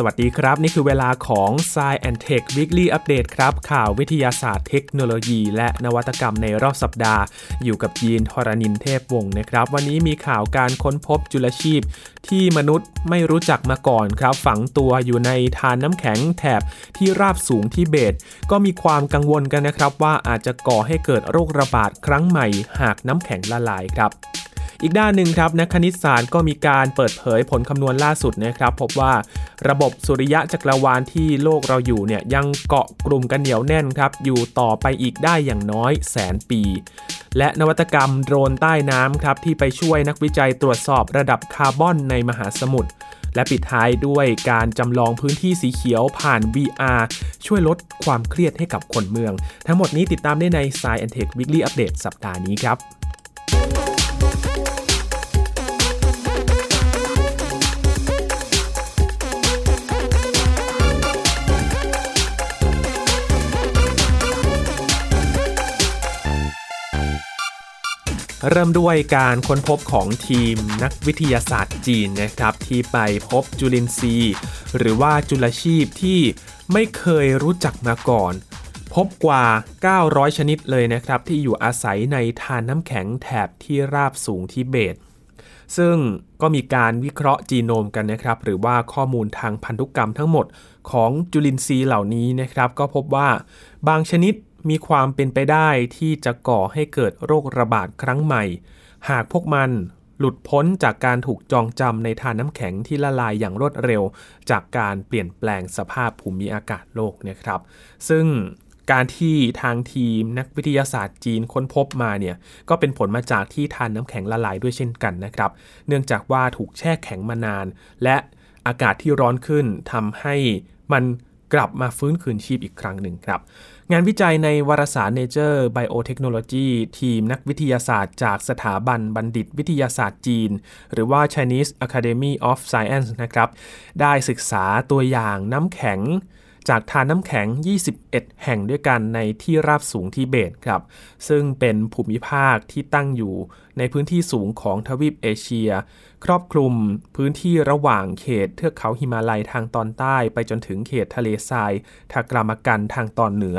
สวัสดีครับ นี่คือเวลาของ s ซ e and Tech Weekly Update ครับ ข่าววิทยาศาสตร์เทคโนโลยี และนวัตกรรมในรอบสัปดาห์ อยู่กับยีนทรณินเทพวงศ์นะครับ วันนี้มีข่าวการค้นพบจุลชีพ ที่มนุษย์ไม่รู้จักมาก่อนครับ ฝังตัวอยู่ในทานน้ำแข็งแถบที่ราบสูงที่เบต ก็มีความกังวลกันนะครับ ว่าอาจจะก่อให้เกิดโรคระบาดครั้งใหม่ หากน้ำแข็งละลายครับ อีกด้านหนึ่งครับนักคณิตศาสตร์ก็มีการเปิดเผยผลคำนวณล่าสุดนะครับ พบว่าระบบสุริยะจักรวาลที่โลกเราอยู่เนี่ยยังเกาะกลุ่มกันเหนียวแน่นครับ อยู่ต่อไปอีกได้อย่างน้อยแสนปี และนวัตกรรมโดรนใต้น้ำครับที่ไปช่วยนักวิจัยตรวจสอบระดับคาร์บอนในมหาสมุทรและปิดท้ายด้วยการจำลองพื้นที่สีเขียวผ่าน VR ช่วยลดความเครียดให้กับคนเมือง ทั้งหมดนี้ติดตามได้ใน Science Tech Weekly Update สัปดาห์นี้ครับ เริ่มด้วยการค้นพบของทีมนักวิทยาศาสตร์จีนนะครับ ที่ไปพบจุลินทรีย์ หรือว่าจุลชีพที่ไม่เคยรู้จักมาก่อน พบกว่า 900 ชนิดเลยนะครับ ที่อยู่อาศัยในทานน้ำแข็งแถบที่ราบสูงทิเบต ซึ่งก็มีการวิเคราะห์จีโนมกันนะครับ หรือว่าข้อมูลทางพันธุกรรมทั้งหมดของจุลินทรีย์เหล่านี้นะครับ ก็พบว่าบางชนิด มีความเป็นไปได้ที่จะก่อให้เกิดโรคระบาดครั้งใหม่ หากพวกมันหลุดพ้นจากการถูกจองจำในทานน้ำแข็งที่ละลายอย่างรวดเร็ว จากการเปลี่ยนแปลงสภาพภูมิอากาศโลกนะครับ ซึ่งการที่ทางทีมนักวิทยาศาสตร์จีนค้นพบมาเนี่ยก็เป็นผลมาจากที่ทานน้ำแข็งละลายด้วยเช่นกันนะครับ เนื่องจากว่าถูกแช่แข็งมานาน และอากาศที่ร้อนขึ้นทำให้มันกลับมาฟื้นคืนชีพอีกครั้งหนึ่งครับ งานวิจัยในวารสาร Nature Biotechnology ทีมนักวิทยาศาสตร์จากสถาบันบัณฑิตวิทยาศาสตร์จีน หรือว่า Chinese Academy of Science นะครับ ได้ศึกษาตัวอย่างน้ำแข็ง จากทานน้ำแข็ง 21 แห่งด้วยกันในที่ราบสูงที่เบตครับ ซึ่งเป็นภูมิภาคที่ตั้งอยู่ในพื้นที่สูงของทวีปเอเชีย ครอบคลุมพื้นที่ระหว่างเขตเทือกเขาหิมาลัยทางตอนใต้ ไปจนถึงเขตทะเลทรายทากรามากันทางตอนเหนือ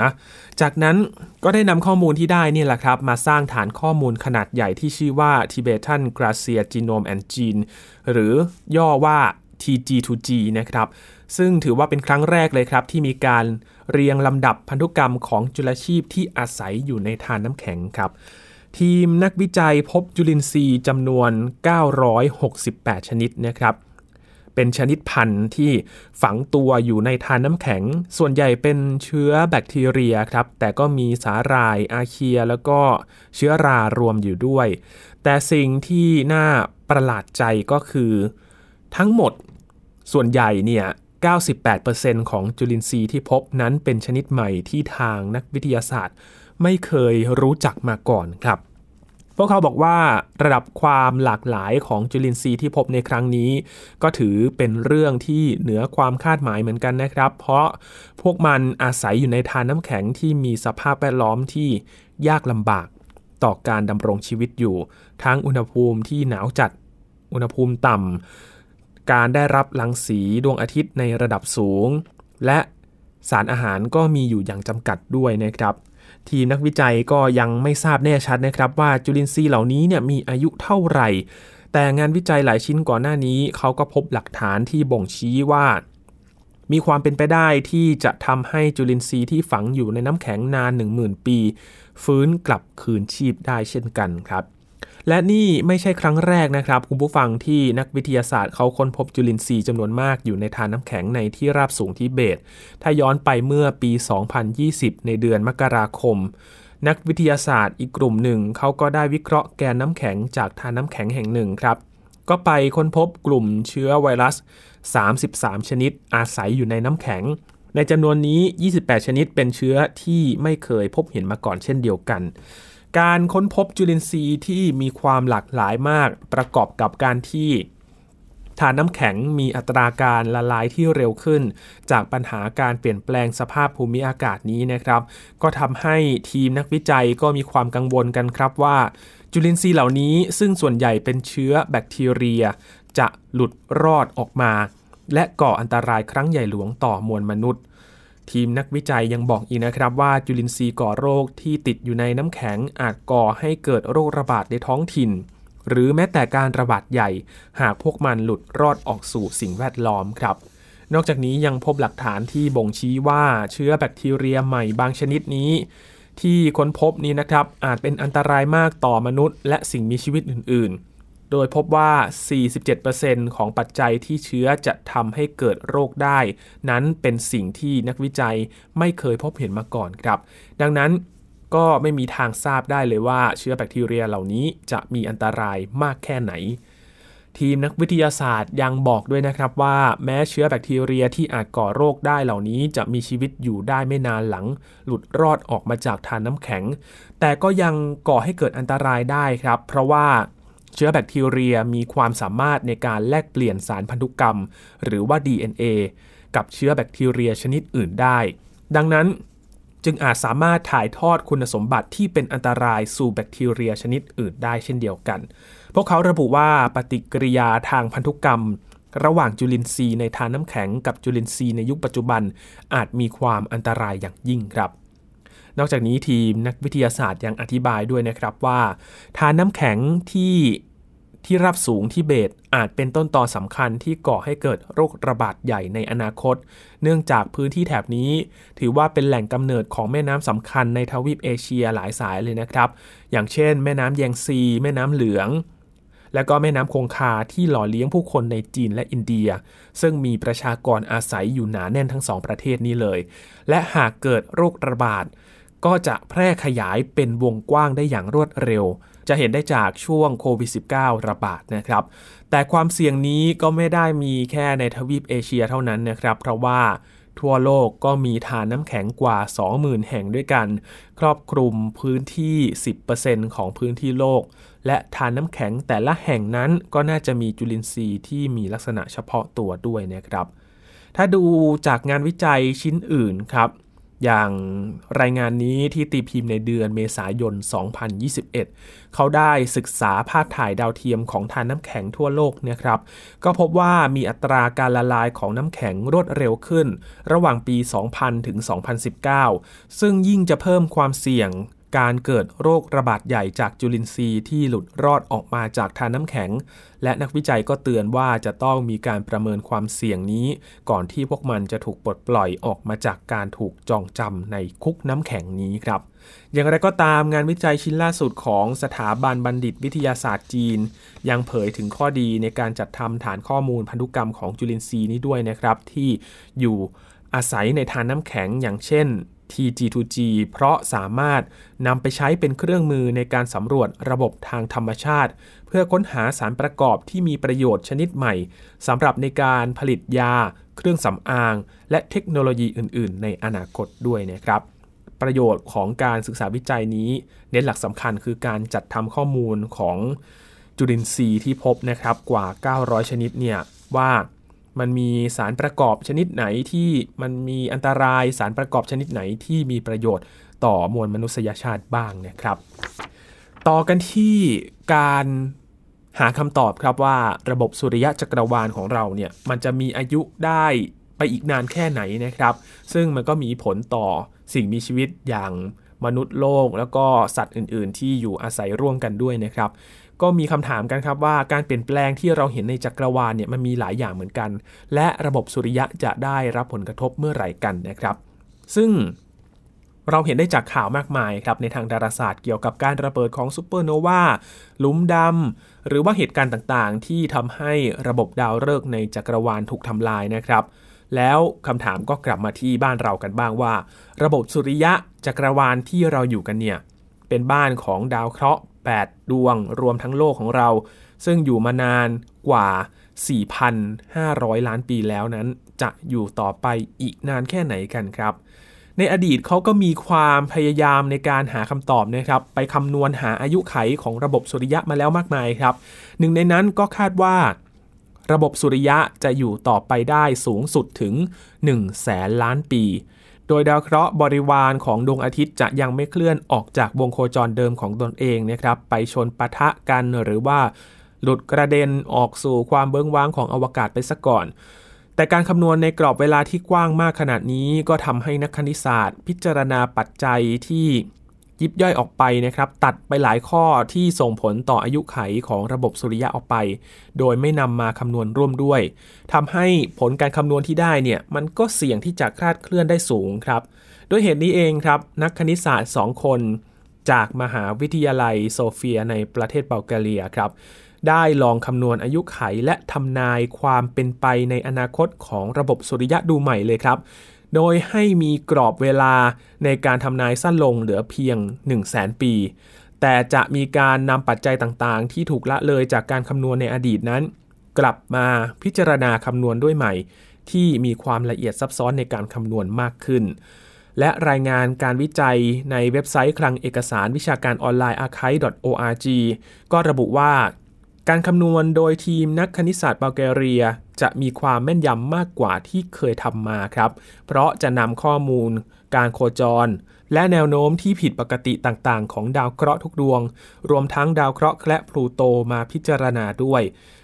จากนั้นก็ได้นำข้อมูลที่ได้นี่แหละครับ มาสร้างฐานข้อมูลขนาดใหญ่ที่ชื่อว่า Tibetan Glacier Genome and Gene หรือย่อว่า TG2G นะครับ ซึ่งถือว่าเป็นครั้งแรกเลยครับ ที่มีการเรียงลำดับพันธุกรรมของจุลชีพที่อาศัยอยู่ในทานน้ำแข็งครับ ทีมนักวิจัยพบจุลินทรีย์จำนวน 968 ชนิดนะครับ เป็นชนิดพันธุ์ที่ฝังตัวอยู่ในทานน้ำแข็ง ส่วนใหญ่เป็นเชื้อแบคทีเรียครับ แต่ก็มีสาหร่าย อาเคีย แล้วก็เชื้อรารวมอยู่ด้วย แต่สิ่งที่น่าประหลาดใจก็คือทั้งหมด ส่วนใหญ่เนี่ย 98%ของจุลินทรีย์ที่พบนั้นเป็นชนิดใหม่ที่ทางนักวิทยาศาสตร์ ไม่เคยรู้จักมาก่อนครับ พวกเขาบอกว่าระดับความหลากหลายของจุลินทรีย์ที่พบในครั้งนี้ ก็ถือเป็นเรื่องที่เหนือความคาดหมายเหมือนกันนะครับ เพราะพวกมันอาศัยอยู่ในทานน้ำแข็งที่มีสภาพแวดล้อมที่ยากลำบากต่อการดำรงชีวิตอยู่ ทั้งอุณหภูมิที่หนาวจัด อุณหภูมิต่ำ การได้รับรังสีดวงอาทิตย์ในระดับสูง และสารอาหารก็มีอยู่อย่างจำกัดด้วยนะครับ ทีมนักวิจัยก็ยังไม่ทราบแน่ชัดนะครับว่าจุลินทรีย์เหล่านี้เนี่ยมีอายุเท่าไหร่ แต่งานวิจัยหลายชิ้นก่อนหน้านี้ เขาก็พบหลักฐานที่บ่งชี้ว่า มีความเป็นไปได้ที่จะทำให้จุลินทรีย์ที่ฝังอยู่ในน้ำแข็งนาน 10,000 ปี ฟื้นกลับคืนชีพได้เช่นกันครับ และนี่ไม่ใช่ครั้งแรกนะครับคุณผู้ฟังที่นักวิทยาศาสตร์เขาค้นพบจุลินทรีย์จำนวนมากอยู่ในทานน้ำแข็งในที่ราบสูงทิเบต ถ้าย้อนไปเมื่อปี 2020 ในเดือนมกราคม นักวิทยาศาสตร์อีกกลุ่มหนึ่งเขาก็ได้วิเคราะห์แกนน้ำแข็งจากทานน้ำแข็งแห่งหนึ่งครับ ก็ไปค้นพบกลุ่มเชื้อไวรัส 33 ชนิดอาศัยอยู่ในน้ำแข็ง ในจำนวนนี้ 28 ชนิดเป็นเชื้อที่ไม่เคยพบเห็นมาก่อนเช่นเดียวกัน การค้นพบจุลินทรีย์ที่มีความหลากหลายมากประกอบกับการที่ฐานน้ำแข็งมีอัตราการละลายที่เร็วขึ้น จากปัญหาการเปลี่ยนแปลงสภาพภูมิอากาศนี้นะครับ ก็ทำให้ทีมนักวิจัยก็มีความกังวลกันครับว่า จุลินทรีย์เหล่านี้ซึ่งส่วนใหญ่เป็นเชื้อแบคทีเรีย จะหลุดรอดออกมา และก่ออันตรายครั้งใหญ่หลวงต่อมวลมนุษย์ ทีมนักวิจัยยังบอกอีกนะครับว่าจุลินทรีย์ก่อโรคที่ติดอยู่ในน้ำแข็งอาจก่อให้เกิดโรคระบาดในท้องถิ่น หรือแม้แต่การระบาดใหญ่ หากพวกมันหลุดรอดออกสู่สิ่งแวดล้อมครับ นอกจากนี้ยังพบหลักฐานที่บ่งชี้ว่าเชื้อแบคทีเรียใหม่บางชนิดนี้ ที่ค้นพบนี้นะครับอาจเป็นอันตรายมากต่อมนุษย์ และสิ่งมีชีวิตอื่นๆ โดยพบว่า 47%ของปัจจัยที่เชื้อจะทำให้เกิดโรคได้ นั้นเป็นสิ่งที่นักวิจัยไม่เคยพบเห็นมาก่อนครับ ดังนั้นก็ไม่มีทางทราบได้เลยว่าเชื้อแบคทีเรียเหล่านี้จะมีอันตรายมากแค่ไหน ทีมนักวิทยาศาสตร์ยังบอกด้วยนะครับว่า แม้เชื้อแบคทีเรียที่อาจก่อโรคได้เหล่านี้ จะมีชีวิตอยู่ได้ไม่นานหลัง หลุดรอดออกมาจากทานน้ำแข็ง แต่ก็ยังก่อให้เกิดอันตรายได้ครับ เพราะว่า เชื้อแบคทีเรียมีความสามารถในการแลกเปลี่ยนสารพันธุกรรม หรือว่า DNA กับเชื้อแบคทีเรียชนิดอื่นได้ ดังนั้นจึงอาจสามารถถ่ายทอดคุณสมบัติที่เป็นอันตรายสู่แบคทีเรียชนิดอื่นได้เช่นเดียวกัน พวกเขาระบุว่าปฏิกิริยาทางพันธุกรรม ระหว่างจุลินทรีย์ในทานน้ำแข็งกับจุลินทรีย์ในยุคปัจจุบัน อาจมีความอันตรายอย่างยิ่งครับ นอกจากนี้ทีมนักวิทยาศาสตร์ยังอธิบายด้วยนะครับว่าทานน้ำแข็งที่ที่รับสูงที่เบตอาจเป็นต้นตอสำคัญที่ก่อให้เกิดโรคระบาดใหญ่ในอนาคต เนื่องจากพื้นที่แถบนี้ ถือว่าเป็นแหล่งกำเนิดของแม่น้ำสำคัญในทวีปเอเชียหลายสายเลยนะครับ อย่างเช่น แม่น้ำแยงซี แม่น้ำเหลือง และก็แม่น้ำคงคาที่หล่อเลี้ยงผู้คนในจีนและอินเดีย ซึ่งมีประชากรอาศัยอยู่หนาแน่นทั้งสองประเทศนี้เลย และหากเกิดโรคระบาด ก็จะแพร่ขยายเป็นวงกว้างได้อย่างรวดเร็ว จะเห็นได้จากช่วงโควิด -19 ระบาดนะครับ แต่ความเสี่ยงนี้ก็ไม่ได้มีแค่ในทวีปเอเชียเท่านั้นนะครับ เพราะว่าทั่วโลกก็มีฐานน้ำแข็งกว่า 20,000 แห่งด้วยกัน ครอบคลุมพื้นที่ 10%ของพื้นที่โลก และฐานน้ำแข็งแต่ละแห่งนั้นก็น่าจะมีจุลินทรีย์ที่มีลักษณะเฉพาะตัวด้วยนะครับ ถ้าดูจากงานวิจัยชิ้นอื่นครับ อย่างรายงานนี้ที่ตีพิมพ์ในเดือนเมษายน 2021 เขาได้ศึกษาภาพถ่ายดาวเทียมของทานน้ำแข็งทั่วโลกเนี่ยครับ ก็พบว่ามีอัตราการละลายของน้ำแข็งรวดเร็วขึ้น ระหว่างปี 2000 ถึง 2019 ซึ่งยิ่งจะเพิ่มความเสี่ยง การเกิดโรคระบาดใหญ่จากจุลินทรีย์ที่หลุดรอดออกมาจากทานน้ำแข็ง และนักวิจัยก็เตือนว่าจะต้องมีการประเมินความเสี่ยงนี้ ก่อนที่พวกมันจะถูกปลดปล่อยออกมาจากการถูกจองจำในคุกน้ำแข็งนี้ครับ อย่างไรก็ตามงานวิจัยชิ้นล่าสุดของสถาบันบัณฑิตวิทยาศาสตร์จีน ยังเผยถึงข้อดีในการจัดทำฐานข้อมูลพันธุกรรมของจุลินทรีย์นี้ด้วยนะครับที่อยู่อาศัยในทานน้ำแข็งอย่างเช่น TG2G เพราะสามารถนำไปใช้เป็นเครื่องมือในการสำรวจระบบทางธรรมชาติ เพื่อค้นหาสารประกอบที่มีประโยชน์ชนิดใหม่สำหรับในการผลิตยา เครื่องสำอาง และเทคโนโลยีอื่น ๆ ในอนาคตด้วยนะครับประโยชน์ของการศึกษาวิจัยนี้ เน้นหลักสำคัญคือการจัดทำข้อมูลของจุลินทรีย์ที่พบนะครับกว่า 900 ชนิดเนี่ยว่า มันมีสารประกอบชนิดไหนที่มันมีอันตรายสารประกอบชนิดไหนที่มีประโยชน์ต่อมวลมนุษยชาติบ้างนะครับ ต่อกันที่การหาคำตอบครับว่าระบบสุริยะจักรวาลของเราเนี่ยมันจะมีอายุได้ไปอีกนานแค่ไหนนะครับ ซึ่งมันก็มีผลต่อสิ่งมีชีวิตอย่างมนุษย์โลก แล้วก็สัตว์อื่น ๆ ที่อยู่อาศัยร่วมกันด้วยนะครับ ก็มีคำถามกันครับว่าการเปลี่ยนแปลงที่เราเห็นในจักรวาลเนี่ยมันมีหลายอย่างเหมือนกัน และระบบสุริยะจะได้รับผลกระทบเมื่อไหร่กันนะครับ ซึ่งเราเห็นได้จากข่าวมากมายครับในทางดาราศาสตร์เกี่ยวกับการระเบิดของซูเปอร์โนวาหลุมดำ หรือว่าเหตุการณ์ต่างๆ ที่ทำให้ระบบดาวฤกษ์ในจักรวาลถูกทำลายนะครับ แล้วคำถามก็กลับมาที่บ้านเรากันบ้างว่า ระบบสุริยะจักรวาลที่เราอยู่กันเนี่ยเป็นบ้านของดาวเคราะห์ 8 ดวงรวมทั้งโลกของเรา ซึ่งอยู่มานานกว่า 4,500 ล้านปีแล้วนั้น จะอยู่ต่อไปอีกนานแค่ไหนกันครับ ในอดีตเขาก็มีความพยายามในการหาคำตอบนะครับ ไปคำนวณหาอายุไขของระบบสุริยะมาแล้วมากมายครับ หนึ่งในนั้นก็คาดว่าระบบสุริยะจะอยู่ต่อไปได้สูงสุดถึง1แสนล้านปี โดยดาวเคราะห์บริวารของดวงอาทิตย์จะยังไม่เคลื่อนออกจากวงโคจรเดิมของตนเองนะครับ ไปชนปะทะกันหรือว่าหลุดกระเด็นออกสู่ความเบื้องว้างของอวกาศไปซะก่อนแแต่การคำนวณในกรอบเวลาที่กว้างมากขนาดนี้ ก็ทำให้นักคณิตศาสตร์ พิจารณาปัจจัยที่ ยิบย่อยออกไปนะครับ ตัดไปหลายข้อที่ส่งผลต่ออายุไขของระบบสุริยะออกไป โดยไม่นำมาคำนวณร่วมด้วยทำให้ผลการคำนวณที่ได้เนี่ยมันก็เสี่ยงที่จะคลาดเคลื่อนได้สูงครับด้วยเหตุนี้เองครับ นักคณิตศาสตร์ 2 คนจากมหาวิทยาลัยโซเฟียในประเทศเบลแกเรียครับ ได้ลองคำนวณอายุไขและทำนายความเป็นไปในอนาคตของระบบสุริยะดูใหม่เลยครับ โดยให้มีกรอบเวลาในการทำนายสั้นลงเหลือเพียง 1 0 0 0 0แปี แต่จะมีการนำปัจจัยต่างๆ ที่ถูกละเลยจากการคำนวณในอดีตนั้น กลับมาพิจารณาคำนวณด้วยใหม่ ที่มีความละเอียดซับซ้อนในการคำนวณมากขึ้น และรายงานการวิจัยในเว็บไซต์คลังเอกสารวิชาการออนไลน์ archive.org ก็ระบุว่าการคำนวณโดยทีมนักคณิตศาสตร์บัลแกเรีย จะมีความแม่นยำมากกว่าที่เคยทำมาครับ เพราะจะนำข้อมูล การโคจร และแนวโน้มที่ผิดปกติต่างๆ ของดาวเคราะห์ทุกดวง รวมทั้งดาวเคราะห์และพลูโตมาพิจารณาด้วย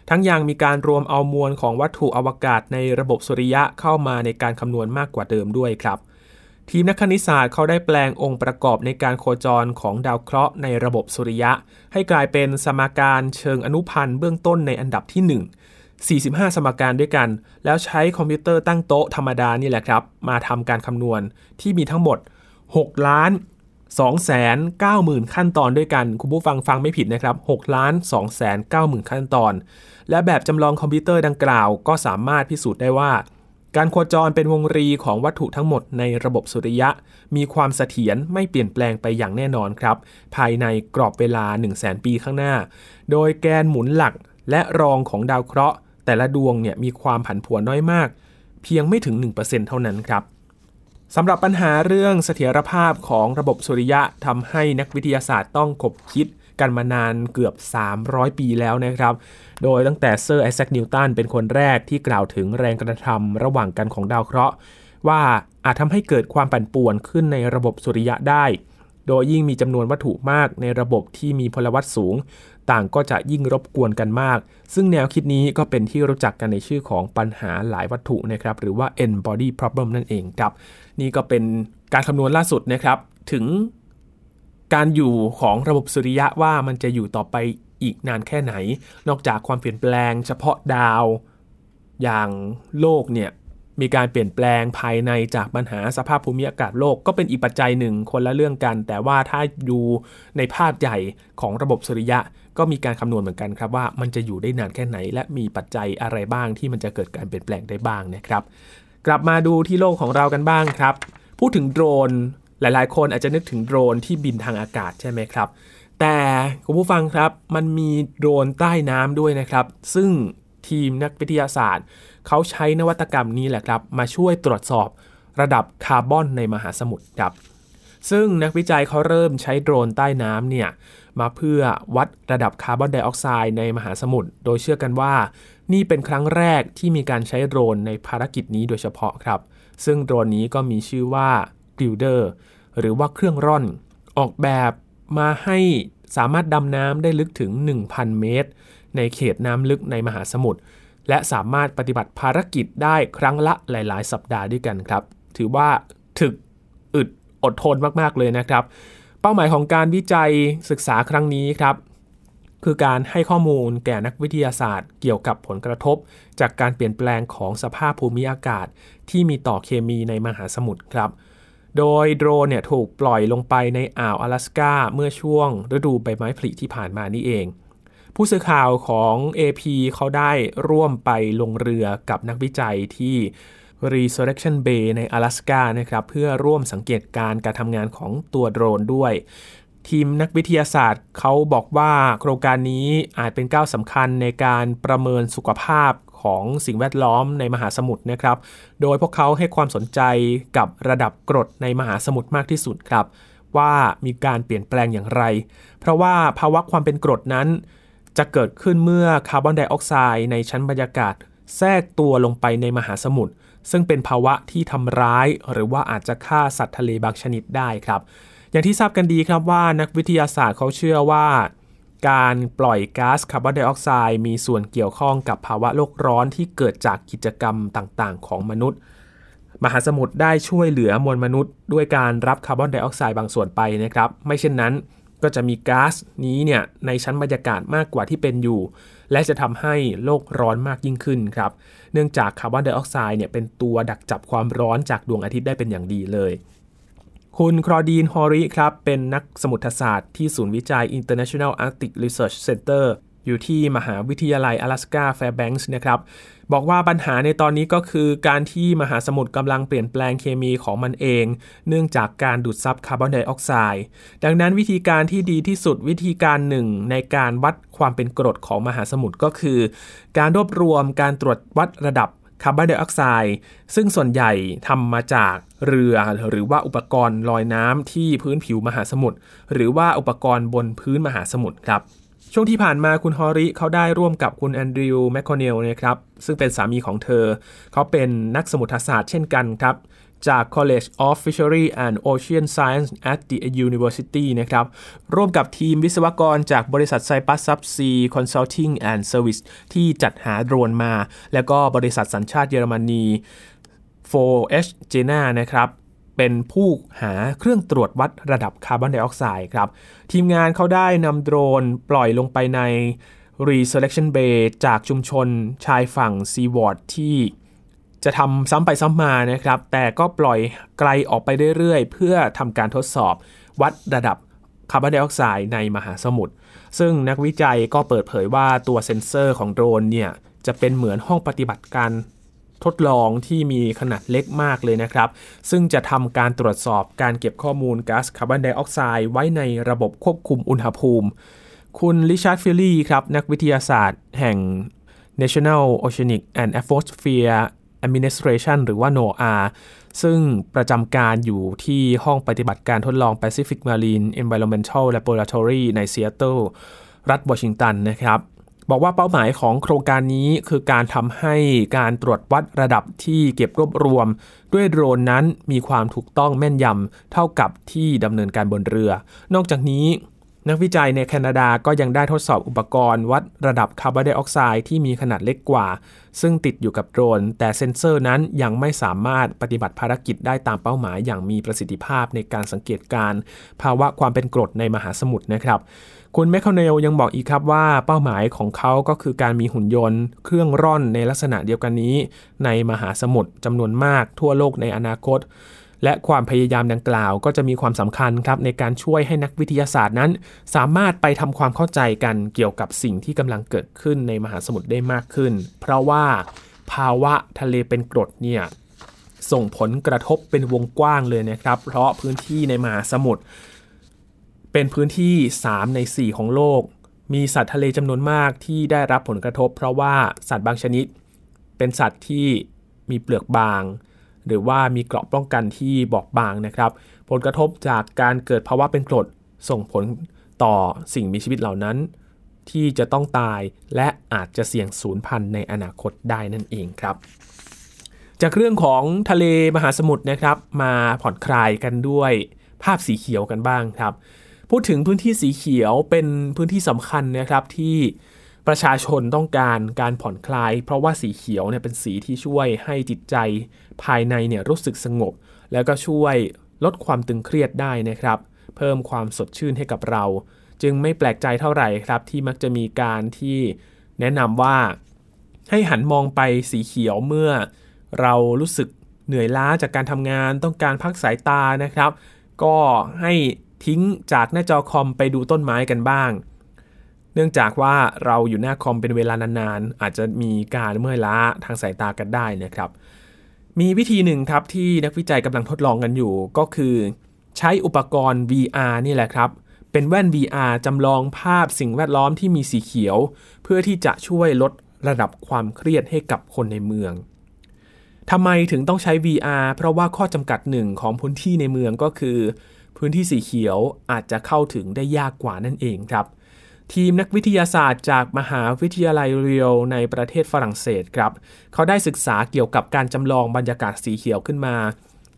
ทั้งยังมีการรวมเอามวลของวัตถุอวกาศในระบบสุริยะเข้ามาในการคำนวณมากกว่าเดิมด้วยครับทีมนักคณิตศาสตร์เขาได้แปลงองค์ประกอบในการโคจรของดาวเคราะห์ในระบบสุริยะ ให้กลายเป็นสมการเชิงอนุพันธ์เบื้องต้นในอันดับที่ 1 45 สมการด้วยกัน แล้วใช้คอมพิวเตอร์ตั้งโต๊ะธรรมดานี่แหละครับ มาทำการคำนวณที่มีทั้งหมด 6 ล้าน2แสน9หมื่นขั้นตอนด้วยกัน คุณผู้ฟังฟังไม่ผิดนะครับ6ล้าน2แสน9หมื่นขั้นตอน และแบบจำลองคอมพิวเตอร์ดังกล่าวก็สามารถพิสูจน์ได้ว่า การโคจรเป็นวงรีของวัตถุทั้งหมดในระบบสุริยะ มีความเสถียรไม่เปลี่ยนแปลงไปอย่างแน่นอนครับ ภายในกรอบเวลา 1 0 0 0 0แปีข้างหน้า โดยแกนหมุนหลักและรองของดาวเคราะห์ แต่ละดวงเนี่ยมีความผันผวนน้อยมาก เพียงไม่ถึง 1%เท่านั้นครับสำหรับปัญหาเรื่องเสถียรภาพของระบบสุริยะทำให้นักวิทยาศาสตร์ต้องคบคิดกันมานานเกือบ 300 ปีแล้วนะครับ โดยตั้งแต่เซอร์ไอแซคนิวตันเป็นคนแรกที่กล่าวถึงแรงกระทำระหว่างกันของดาวเคราะห์ ว่าอาจทำให้เกิดความปั่นป่วนขึ้นในระบบสุริยะได้ โดยยิ่งมีจำนวนวัตถุมากในระบบที่มีพลวัตสูง ต่างก็จะยิ่งรบกวนกันมาก ซึ่งแนวคิดนี้ก็เป็นที่รู้จักกันในชื่อของปัญหาหลายวัตถุนะครับหรือว่า n body problem นั่นเองครับ นี่ก็เป็นการคำนวณล่าสุดนะครับถึงการอยู่ของระบบสุริยะว่ามันจะอยู่ต่อไปอีกนานแค่ไหน นอกจากความเปลี่ยนแปลงเฉพาะดาว อย่างโลกเนี่ยมีการเปลี่ยนแปลงภายในจากปัญหาสภาพภูมิอากาศโลกก็เป็นอีกปัจจัยหนึ่งคนละเรื่องกัน แต่ว่าถ้าดูในภาพใหญ่ของระบบสุริยะ ก็มีการคำนวณเหมือนกันครับว่ามันจะอยู่ได้นานแค่ไหน และมีปัจจัยอะไรบ้างที่มันจะเกิดการเปลี่ยนแปลงได้บ้างนะครับ กลับมาดูที่โลกของเรากันบ้างครับ พูดถึงโดรนหลายๆ คนอาจจะนึกถึงโดรนที่บินทางอากาศใช่ไหมครับ แต่คุณผู้ฟังครับมันมีโดรนใต้น้ำด้วยนะครับ ซึ่งทีมนักวิทยาศาสตร์ เขาใช้นวัตกรรมนี้แหละครับ มาช่วยตรวจสอบระดับคาร์บอนในมหาสมุทรครับ ซึ่งนักวิจัยเขาเริ่มใช้โดรนใต้น้ำเนี่ยมาเพื่อวัดระดับคาร์บอนไดออกไซด์ในมหาสมุทรโดยเชื่อกันว่า นี่เป็นครั้งแรกที่มีการใช้โดรนในภารกิจนี้โดยเฉพาะครับ ซึ่งโดรนนี้ก็มีชื่อว่า glider หรือว่าเครื่องร่อน ออกแบบมาให้สามารถดำน้ำได้ลึกถึง 1,000 เมตร ในเขตน้ำลึกในมหาสมุทรและสามารถปฏิบัติภารกิจได้ครั้งละหลาย ๆ สัปดาห์ด้วยกันครับ ถือว่าถึกอึด อดทนมากๆเลยนะครับ เป้าหมายของการวิจัยศึกษาครั้งนี้ครับ คือการให้ข้อมูลแก่นักวิทยาศาสตร์ เกี่ยวกับผลกระทบ จากการเปลี่ยนแปลงของสภาพภูมิอากาศ ที่มีต่อเคมีในมหาสมุทรครับโดยโดรนเนี่ยถูกปล่อยลงไปในอ่าว阿拉สกาเมื่อช่วงฤดูใบไม้ผลิที่ผ่านมานี่เอง ผู้สื่อข่าวของ AP เขาได้ร่วมไปลงเรือกับนักวิจัยที่ Resurrection Bay ใน阿拉สกานะครับเพื่อร่วมสังเกตการการทำงานของตัวโดรนด้วย ทีมนักวิทยาศาสตร์เขาบอกว่าโครงการนี้อาจเป็นก้าวสำคัญในการประเมินสุขภาพของสิ่งแวดล้อมในมหาสมุทรนะครับ โดยพวกเขาให้ความสนใจกับระดับกรดในมหาสมุทรมากที่สุดครับ ว่ามีการเปลี่ยนแปลงอย่างไร เพราะว่าภาวะความเป็นกรดนั้น จะเกิดขึ้นเมื่อคาร์บอนไดออกไซด์ในชั้นบรรยากาศ แทรกตัวลงไปในมหาสมุทร ซึ่งเป็นภาวะที่ทำร้ายหรือว่าอาจจะฆ่าสัตว์ทะเลบางชนิดได้ครับ อย่างที่ทราบกันดีครับว่านักวิทยาศาสตร์เขาเชื่อว่า การปล่อยก๊าซคาร์บอนไดออกไซด์มีส่วนเกี่ยวข้องกับภาวะโลกร้อนที่เกิดจากกิจกรรมต่างๆ ของมนุษย์ มหาสมุทรได้ช่วยเหลือมวลมนุษย์ ด้วยการรับคาร์บอนไดออกไซด์บางส่วนไปนะครับ ไม่เช่นนั้นก็จะมีก๊าซนี้เนี่ยในชั้นบรรยากาศมากกว่าที่เป็นอยู่ และจะทำให้โลกร้อนมากยิ่งขึ้นครับ เนื่องจากคาร์บอนไดออกไซด์เนี่ยเป็นตัวดักจับความร้อนจากดวงอาทิตย์ได้เป็นอย่างดีเลย คุณคลอดีน ฮอริครับ เป็นนักสมุทรศาสตร์ที่ศูนย์วิจัย International Arctic Research Center อยู่ที่มหาวิทยาลัย阿拉斯กาแฟร์แบงค์นะครับ บอกว่าปัญหาในตอนนี้ก็คือการที่มหาสมุทรกำลังเปลี่ยนแปลงเคมีของมันเอง เนื่องจากการดูดซับคาร์บอนไดออกไซด์ ดังนั้นวิธีการที่ดีที่สุดวิธีการหนึ่งในการวัดความเป็นกรดของมหาสมุทรก็คือ การรวบรวมการตรวจวัดระดับคาร์บอนไดออกไซด์ซึ่งส่วนใหญ่ทำมาจากเรือหรือว่าอุปกรณ์ลอยน้ำที่พื้นผิวมหาสมุทรหรือว่าอุปกรณ์บนพื้นมหาสมุทรครับ ช่วงที่ผ่านมาคุณฮอริเขาได้ร่วมกับคุณแอนดริวแมคคอนเนลนะครับซึ่งเป็นสามีของเธอ เขาเป็นนักสมุทรศาสตร์เช่นกันครับจาก College of Fishery and Ocean Science at the University นะครับ ร่วมกับทีมวิศวกรจากบริษัท Cyprus Subsea Consulting and Service ที่จัดหาโดรนมา แล้วก็บริษัทสัญชาติเยอรมนี 4H Jena นะครับ เป็นผู้หาเครื่องตรวจวัดระดับคาร์บอนไดออกไซด์ครับ ทีมงานเขาได้นำโดรนปล่อยลงไปใน Resurrection Bay จากชุมชนชายฝั่งซีวอร์ดที่จะทำซ้ำไปซ้ำมานะครับ แต่ก็ปล่อยไกลออกไปเรื่อยๆ เพื่อทำการทดสอบวัดระดับคาร์บอนไดออกไซด์ในมหาสมุทร ซึ่งนักวิจัยก็เปิดเผยว่าตัวเซ็นเซอร์ของโดรนเนี่ยจะเป็นเหมือนห้องปฏิบัติการ ทดลองที่มีขนาดเล็กมากเลยนะครับ ซึ่งจะทำการตรวจสอบการเก็บข้อมูลก๊าซคาร์บอนไดออกไซด์ไว้ในระบบควบคุมอุณหภูมิ คุณริชาร์ดฟีลี่ครับ นักวิทยาศาสตร์แห่ง National Oceanic and Atmosphere Administration หรือว่า NOAA ซึ่งประจำการอยู่ที่ห้องปฏิบัติการทดลอง Pacific Marine Environmental Laboratory ในซีแอตเทิลรัฐวอชิงตันนะครับ บอกว่าเป้าหมายของโครงการนี้คือการทำให้การตรวจวัดระดับที่เก็บรวบรวม ด้วยโดรนนั้นมีความถูกต้องแม่นยำเท่ากับที่ดำเนินการบนเรือ นอกจากนี้นักวิจัยในแคนาดาก็ยังได้ทดสอบอุปกรณ์ วัดระดับคาร์บอนไดออกไซด์ที่มีขนาดเล็กกว่า ซึ่งติดอยู่กับโดรน แต่เซ็นเซอร์นั้นยังไม่สามารถปฏิบัติภารกิจได้ตามเป้าหมายอย่างมีประสิทธิภาพในการสังเกตการ ภาวะความเป็นกรดในมหาสมุทรนะครับ คุณแมคคอนเนลยังบอกอีกครับว่าเป้าหมายของเขาก็คือการมีหุ่นยนต์ เครื่องร่อนในลักษณะเดียวกันนี้ ในมหาสมุทรจำนวนมากทั่วโลกในอนาคต และความพยายามดังกล่าวก็จะมีความสำคัญครับในการช่วยให้นักวิทยาศาสตร์นั้น สามารถไปทำความเข้าใจกันเกี่ยวกับสิ่งที่กำลังเกิดขึ้นในมหาสมุทรได้มากขึ้น เพราะว่าภาวะทะเลเป็นกรดเนี่ยส่งผลกระทบเป็นวงกว้างเลยนะครับ เพราะพื้นที่ในมหาสมุทร เป็นพื้นที่ 3 ใน 4 ของโลก มีสัตว์ทะเลจำนวนมากที่ได้รับผลกระทบ เพราะว่าสัตว์บางชนิด เป็นสัตว์ที่มีเปลือกบาง หรือว่ามีเกราะป้องกันที่บอบบางนะครับ ผลกระทบจากการเกิดภาวะเป็นกรดส่งผลต่อสิ่งมีชีวิตเหล่านั้น ที่จะต้องตายและอาจจะเสี่ยงสูญพันธุ์ในอนาคตได้นั่นเองครับ จากเรื่องของทะเลมหาสมุทรนะครับ มาผ่อนคลายกันด้วยภาพสีเขียวกันบ้างครับ พูดถึงพื้นที่สีเขียวเป็นพื้นที่สำคัญนะครับที่ประชาชนต้องการการผ่อนคลาย เพราะว่าสีเขียวเนี่ยเป็นสีที่ช่วยให้จิตใจภายในเนี่ยรู้สึกสงบ แล้วก็ช่วยลดความตึงเครียดได้นะครับ เพิ่มความสดชื่นให้กับเรา จึงไม่แปลกใจเท่าไหร่ครับ ที่มักจะมีการที่แนะนำว่าให้หันมองไปสีเขียวเมื่อ เรารู้สึกเหนื่อยล้าจากการทำงานต้องการพักสายตานะครับ ก็ให้ ทิ้งจากหน้าจอคอมไปดูต้นไม้กันบ้าง เนื่องจากว่าเราอยู่หน้าคอมเป็นเวลานานๆ อาจจะมีการเมื่อยล้าทางสายตากันได้นะครับ มีวิธีหนึ่งครับที่นักวิจัยกำลังทดลองกันอยู่ ก็คือใช้อุปกรณ์ VR นี่แหละครับ เป็นแว่น VR จำลองภาพสิ่งแวดล้อมที่มีสีเขียว เพื่อที่จะช่วยลดระดับความเครียดให้กับคนในเมืองทำไมถึงต้องใช้ VR เพราะว่าข้อจำกัดหนึ่งของพื้นที่ในเมืองก็คือ พื้นที่สีเขียวอาจจะเข้าถึงได้ยากกว่านั่นเองครับ ทีมนักวิทยาศาสตร์จากมหาวิทยาลัยเรียวในประเทศฝรั่งเศสครับ เขาได้ศึกษาเกี่ยวกับการจำลองบรรยากาศสีเขียวขึ้นมา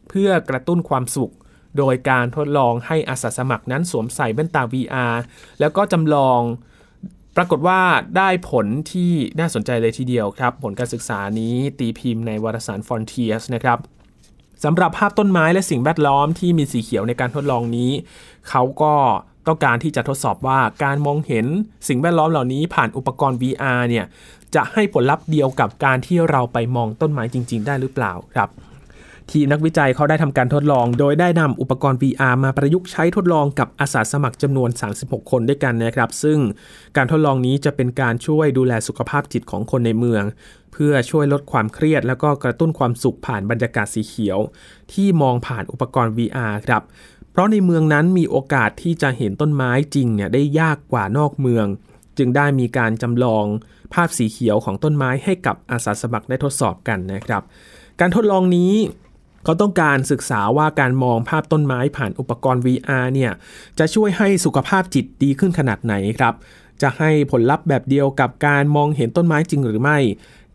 เพื่อกระตุ้นความสุข โดยการทดลองให้อาสาสมัครนั้นสวมใส่แว่นตา VR แล้วก็จำลองปรากฏว่าได้ผลที่น่าสนใจเลยทีเดียวครับ ผลการศึกษานี้ตีพิมพ์ในวารสาร Frontiers นะครับ สำหรับภาพต้นไม้และสิ่งแวดล้อมที่มีสีเขียวในการทดลองนี้ เขาก็ต้องการที่จะทดสอบว่าการมองเห็นสิ่งแวดล้อมเหล่านี้ผ่านอุปกรณ์ VR เนี่ยจะให้ผลลัพธ์เดียวกับการที่เราไปมองต้นไม้จริง ๆ ได้หรือเปล่าครับ ทีมนักวิจัยเขาได้ทำการทดลอง โดยได้นำอุปกรณ์ VR มาประยุกต์ใช้ทดลองกับอาสาสมัครจำนวน 36 คนด้วยกันนะครับ ซึ่งการทดลองนี้จะเป็นการช่วยดูแลสุขภาพจิตของคนในเมือง เพื่อช่วยลดความเครียด แล้วก็กระตุ้นความสุขผ่านบรรยากาศสีเขียว ที่มองผ่านอุปกรณ์ VR ครับ เพราะในเมืองนั้นมีโอกาสที่จะเห็นต้นไม้จริงเนี่ยได้ยากกว่านอกเมือง จึงได้มีการจำลองภาพสีเขียวของต้นไม้ให้กับอาสาสมัครได้ทดสอบกันนะครับ การทดลองนี้ เขาต้องการศึกษาว่าการมองภาพต้นไม้ผ่านอุปกรณ์ VR เนี่ยจะช่วยให้สุขภาพจิตดีขึ้นขนาดไหนครับ จะให้ผลลัพธ์แบบเดียวกับการมองเห็นต้นไม้จริงหรือไม่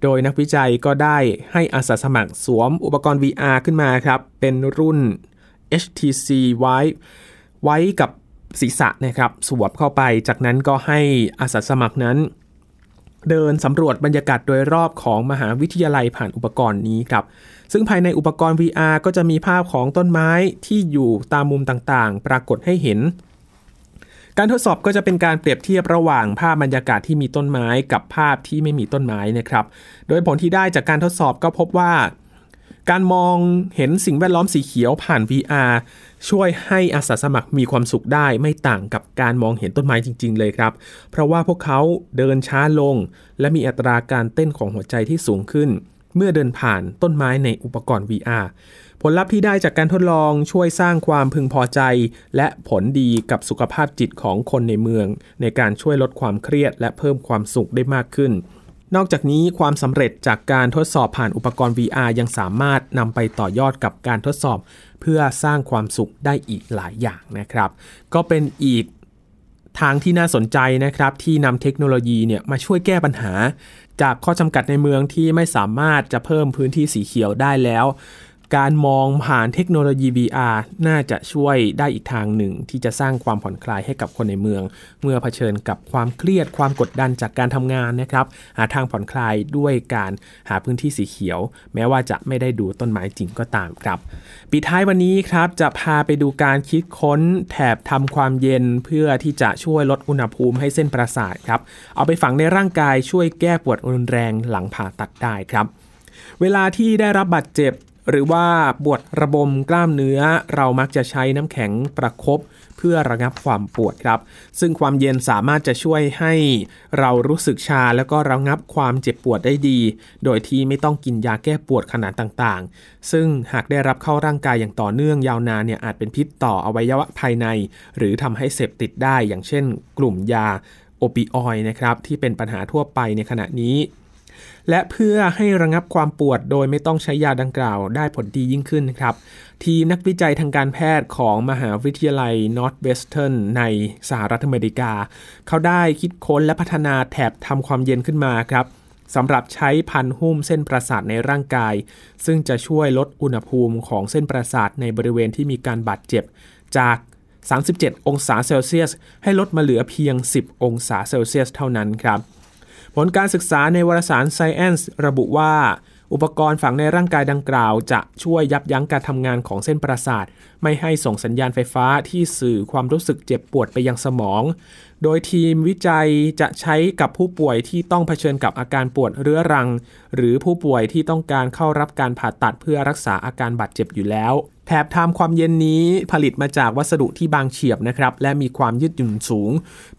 โดยนักวิจัยก็ได้ให้อาสาสมัครสวมอุปกรณ์ VR ขึ้นมาครับ เป็นรุ่น HTC Vive ไว้กับศีรษะนะครับ สวมเข้าไป จากนั้นก็ให้อาสาสมัครนั้น เดินสำรวจบรรยากาศโดยรอบของมหาวิทยาลัยผ่านอุปกรณ์นี้ครับ ซึ่งภายในอุปกรณ์ VR ก็จะมีภาพของต้นไม้ที่อยู่ตามมุมต่างๆ ปรากฏให้เห็น การทดสอบก็จะเป็นการเปรียบเทียบระหว่างภาพบรรยากาศที่มีต้นไม้กับภาพที่ไม่มีต้นไม้นะครับ โดยผลที่ได้จากการทดสอบก็พบว่า การมองเห็นสิ่งแวดล้อมสีเขียวผ่าน VR ช่วยให้อาสาสมัครมีความสุขได้ไม่ต่างกับการมองเห็นต้นไม้จริง ๆ เลยครับ เพราะว่าพวกเขาเดินช้าลง และมีอัตราการเต้นของหัวใจที่สูงขึ้น เมื่อเดินผ่านต้นไม้ในอุปกรณ์ VR ผลลัพธ์ที่ได้จากการทดลองช่วยสร้างความพึงพอใจ และผลดีกับสุขภาพจิตของคนในเมือง ในการช่วยลดความเครียด และเพิ่มความสุขได้มากขึ้นนอกจากนี้ความสำเร็จจากการทดสอบผ่านอุปกรณ์ VR ยังสามารถนำไปต่อยอดกับการทดสอบ เพื่อสร้างความสุขได้อีกหลายอย่างนะครับ ก็เป็นอีกทางที่น่าสนใจนะครับที่นำเทคโนโลยีเนี่ยมาช่วยแก้ปัญหา จากข้อจำกัดในเมืองที่ไม่สามารถจะเพิ่มพื้นที่สีเขียวได้แล้ว การมองผ่านเทคโนโลยี VR น่าจะช่วยได้อีกทางหนึ่ง ที่จะสร้างความผ่อนคลายให้กับคนในเมือง เมื่อเผชิญกับความเครียดความกดดันจากการทำงานนะครับ หาทางผ่อนคลายด้วยการหาพื้นที่สีเขียว แม้ว่าจะไม่ได้ดูต้นไม้จริงก็ตามครับ ปิดท้ายวันนี้ครับจะพาไปดูการคิดค้นแถบทำความเย็นเพื่อที่จะช่วยลดอุณหภูมิให้เส้นประสาทครับ เอาไปฝังในร่างกายช่วยแก้ปวดรุนแรงหลังผ่าตัดได้ครับ เวลาที่ได้รับบาดเจ็บ หรือว่าปวดระบมกล้ามเนื้อ เรามักจะใช้น้ำแข็งประครบเพื่อระงับความปวดครับ ซึ่งความเย็นสามารถจะช่วยให้เรารู้สึกชาแล้วก็ระงับความเจ็บปวดได้ดี โดยที่ไม่ต้องกินยาแก้ปวดขนาดต่างๆ ซึ่งหากได้รับเข้าร่างกายอย่างต่อเนื่องยาวนานเนี่ยอาจเป็นพิษต่ออวัยวะภายใน หรือทำให้เสพติดได้อย่างเช่น กลุ่มยาโอปิออยนะครับที่เป็นปัญหาทั่วไปในขณะนี้ และเพื่อให้ระงับความปวดโดยไม่ต้องใช้ยาดังกล่าวได้ผลดียิ่งขึ้นครับทีมนักวิจัยทางการแพทย์ของมหาวิทยาลัย Northwestern ในสหรัฐอเมริกา เขาได้คิดค้นและพัฒนาแถบทำความเย็นขึ้นมาครับสำหรับใช้พันหุ้มเส้นประสาทในร่างกาย ซึ่งจะช่วยลดอุณหภูมิของเส้นประสาทในบริเวณที่มีการบาดเจ็บจาก 37 องศาเซลเซียส ให้ลดมาเหลือเพียง 10 องศาเซลเซียสเท่านั้นครับ ผลการศึกษาในวารสาร Science ระบุว่า อุปกรณ์ฝังในร่างกายดังกล่าว จะช่วยยับยั้งการทำงานของเส้นประสาท ไม่ให้ส่งสัญญาณไฟฟ้าที่สื่อความรู้สึกเจ็บปวดไปยังสมอง โดยทีมวิจัยจะใช้กับผู้ป่วยที่ต้องเผชิญกับอาการปวดเรื้อรัง หรือผู้ป่วยที่ต้องการเข้ารับการผ่าตัดเพื่อรักษาอาการบาดเจ็บอยู่แล้วแถบทำความเย็นนี้ผลิตมาจากวัสดุที่บางเฉียบนะครับและมีความยืดหยุ่นสูง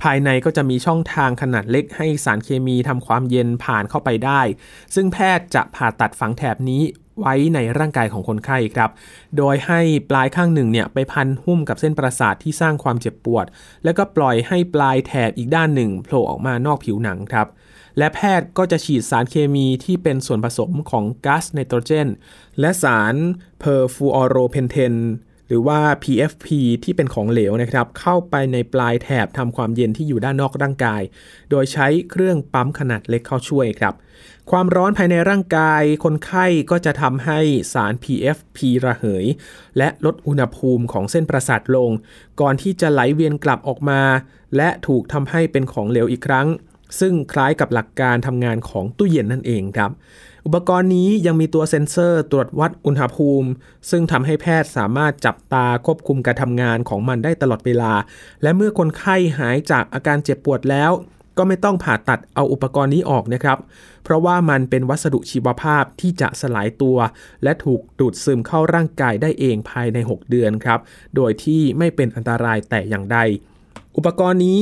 ภายในก็จะมีช่องทางขนาดเล็กให้สารเคมีทำความเย็นผ่านเข้าไปได้ ซึ่งแพทย์จะผ่าตัดฝังแถบนี้ไว้ในร่างกายของคนไข้ครับ โดยให้ปลายข้างหนึ่งเนี่ยไปพันหุ้มกับเส้นประสาทที่สร้างความเจ็บปวด แล้วก็ปล่อยให้ปลายแถบอีกด้านหนึ่งโผล่ออกมานอกผิวหนังครับ และแพทย์ก็จะฉีดสารเคมีที่เป็นส่วนผสมของก๊าซไนโตรเจน และสารเพอร์ฟลูออโรเพนเทน หรือว่า PFP ที่เป็นของเหลวนะครับ เข้าไปในปลายแถบทำความเย็นที่อยู่ด้านนอกร่างกาย โดยใช้เครื่องปั๊มขนาดเล็กเข้าช่วยครับ ความร้อนภายในร่างกาย คนไข้ก็จะทำให้สาร PFP ระเหย และลดอุณหภูมิของเส้นประสาทลง ก่อนที่จะไหลเวียนกลับออกมา และถูกทำให้เป็นของเหลวอีกครั้งซึ่งคล้ายกับหลักการทำงานของตู้เย็นนั่นเองครับ อุปกรณ์นี้ยังมีตัวเซ็นเซอร์ตรวจวัดอุณหภูมิ ซึ่งทำให้แพทย์สามารถจับตาควบคุมการทำงานของมันได้ตลอดเวลา และเมื่อคนไข้หายจากอาการเจ็บปวดแล้ว ก็ไม่ต้องผ่าตัดเอาอุปกรณ์นี้ออกนะครับ เพราะว่ามันเป็นวัสดุชีวภาพที่จะสลายตัว และถูกดูดซึมเข้าร่างกายได้เองภายใน 6 เดือนครับ โดยที่ไม่เป็นอันตรายแต่อย่างใด อุปกรณ์นี้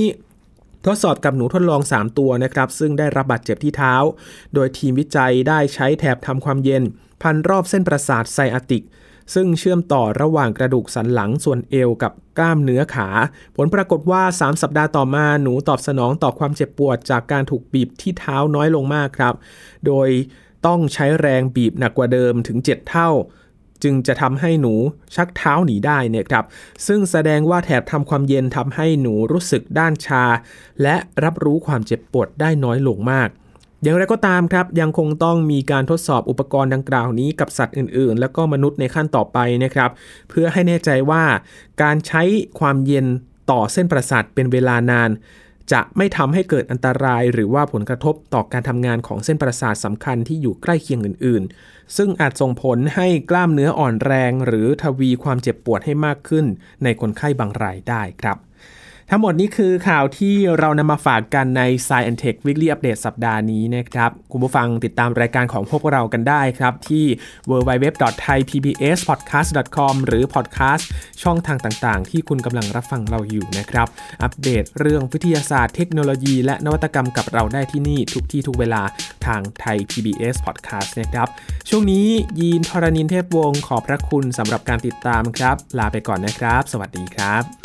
ทดสอบกับหนูทดลอง 3 ตัวนะครับ ซึ่งได้รับบาดเจ็บที่เท้า โดยทีมวิจัยได้ใช้แถบทำความเย็น พันรอบเส้นประสาทไซอาติก ซึ่งเชื่อมต่อระหว่างกระดูกสันหลังส่วนเอวกับกล้ามเนื้อขา ผลปรากฏว่า 3 สัปดาห์ต่อมาหนูตอบสนองต่อความเจ็บปวด จากการถูกบีบที่เท้าน้อยลงมากครับ โดยต้องใช้แรงบีบหนักกว่าเดิมถึง 7 เท่า จึงจะทำให้หนูชักเท้าหนีได้เนี่ยครับ ซึ่งแสดงว่าแถบทำความเย็นทำให้หนูรู้สึกด้านชา และรับรู้ความเจ็บปวดได้น้อยลงมาก อย่างไรก็ตามครับ ยังคงต้องมีการทดสอบอุปกรณ์ดังกล่าวนี้กับสัตว์อื่น ๆ แล้วก็มนุษย์ในขั้นต่อไปนะครับ เพื่อให้แน่ใจว่าการใช้ความเย็นต่อเส้นประสาทเป็นเวลานาน จะไม่ทำให้เกิดอันตราย หรือว่าผลกระทบต่อการทำงานของเส้นประสาทสำคัญที่อยู่ใกล้เคียงอื่น ๆ ซึ่งอาจส่งผลให้กล้ามเนื้ออ่อนแรง หรือทวีความเจ็บปวดให้มากขึ้น ในคนไข้บางรายได้ครับ ทั้งหมดนี้คือข่าวที่เรานำมาฝากกันใน Science and Tech Weekly Update สัปดาห์นี้นะครับ คุณผู้ฟังติดตามรายการของพวกเรากันได้ครับที่ www.thaipbspodcast.com หรือพอดแคสต์ช่องทางต่างๆ ที่คุณกำลังรับฟังเราอยู่นะครับ อัปเดตเรื่องวิทยาศาสตร์เทคโนโลยี และนวัตกรรมกับเราได้ที่นี่ทุกที่ทุกเวลาทางไทย PBS Podcast นะครับ ช่วงนี้ยีนทรณินเทพวงศ์ขอพระคุณสำหรับการติดตามครับ ลาไปก่อนนะครับ สวัสดีครับ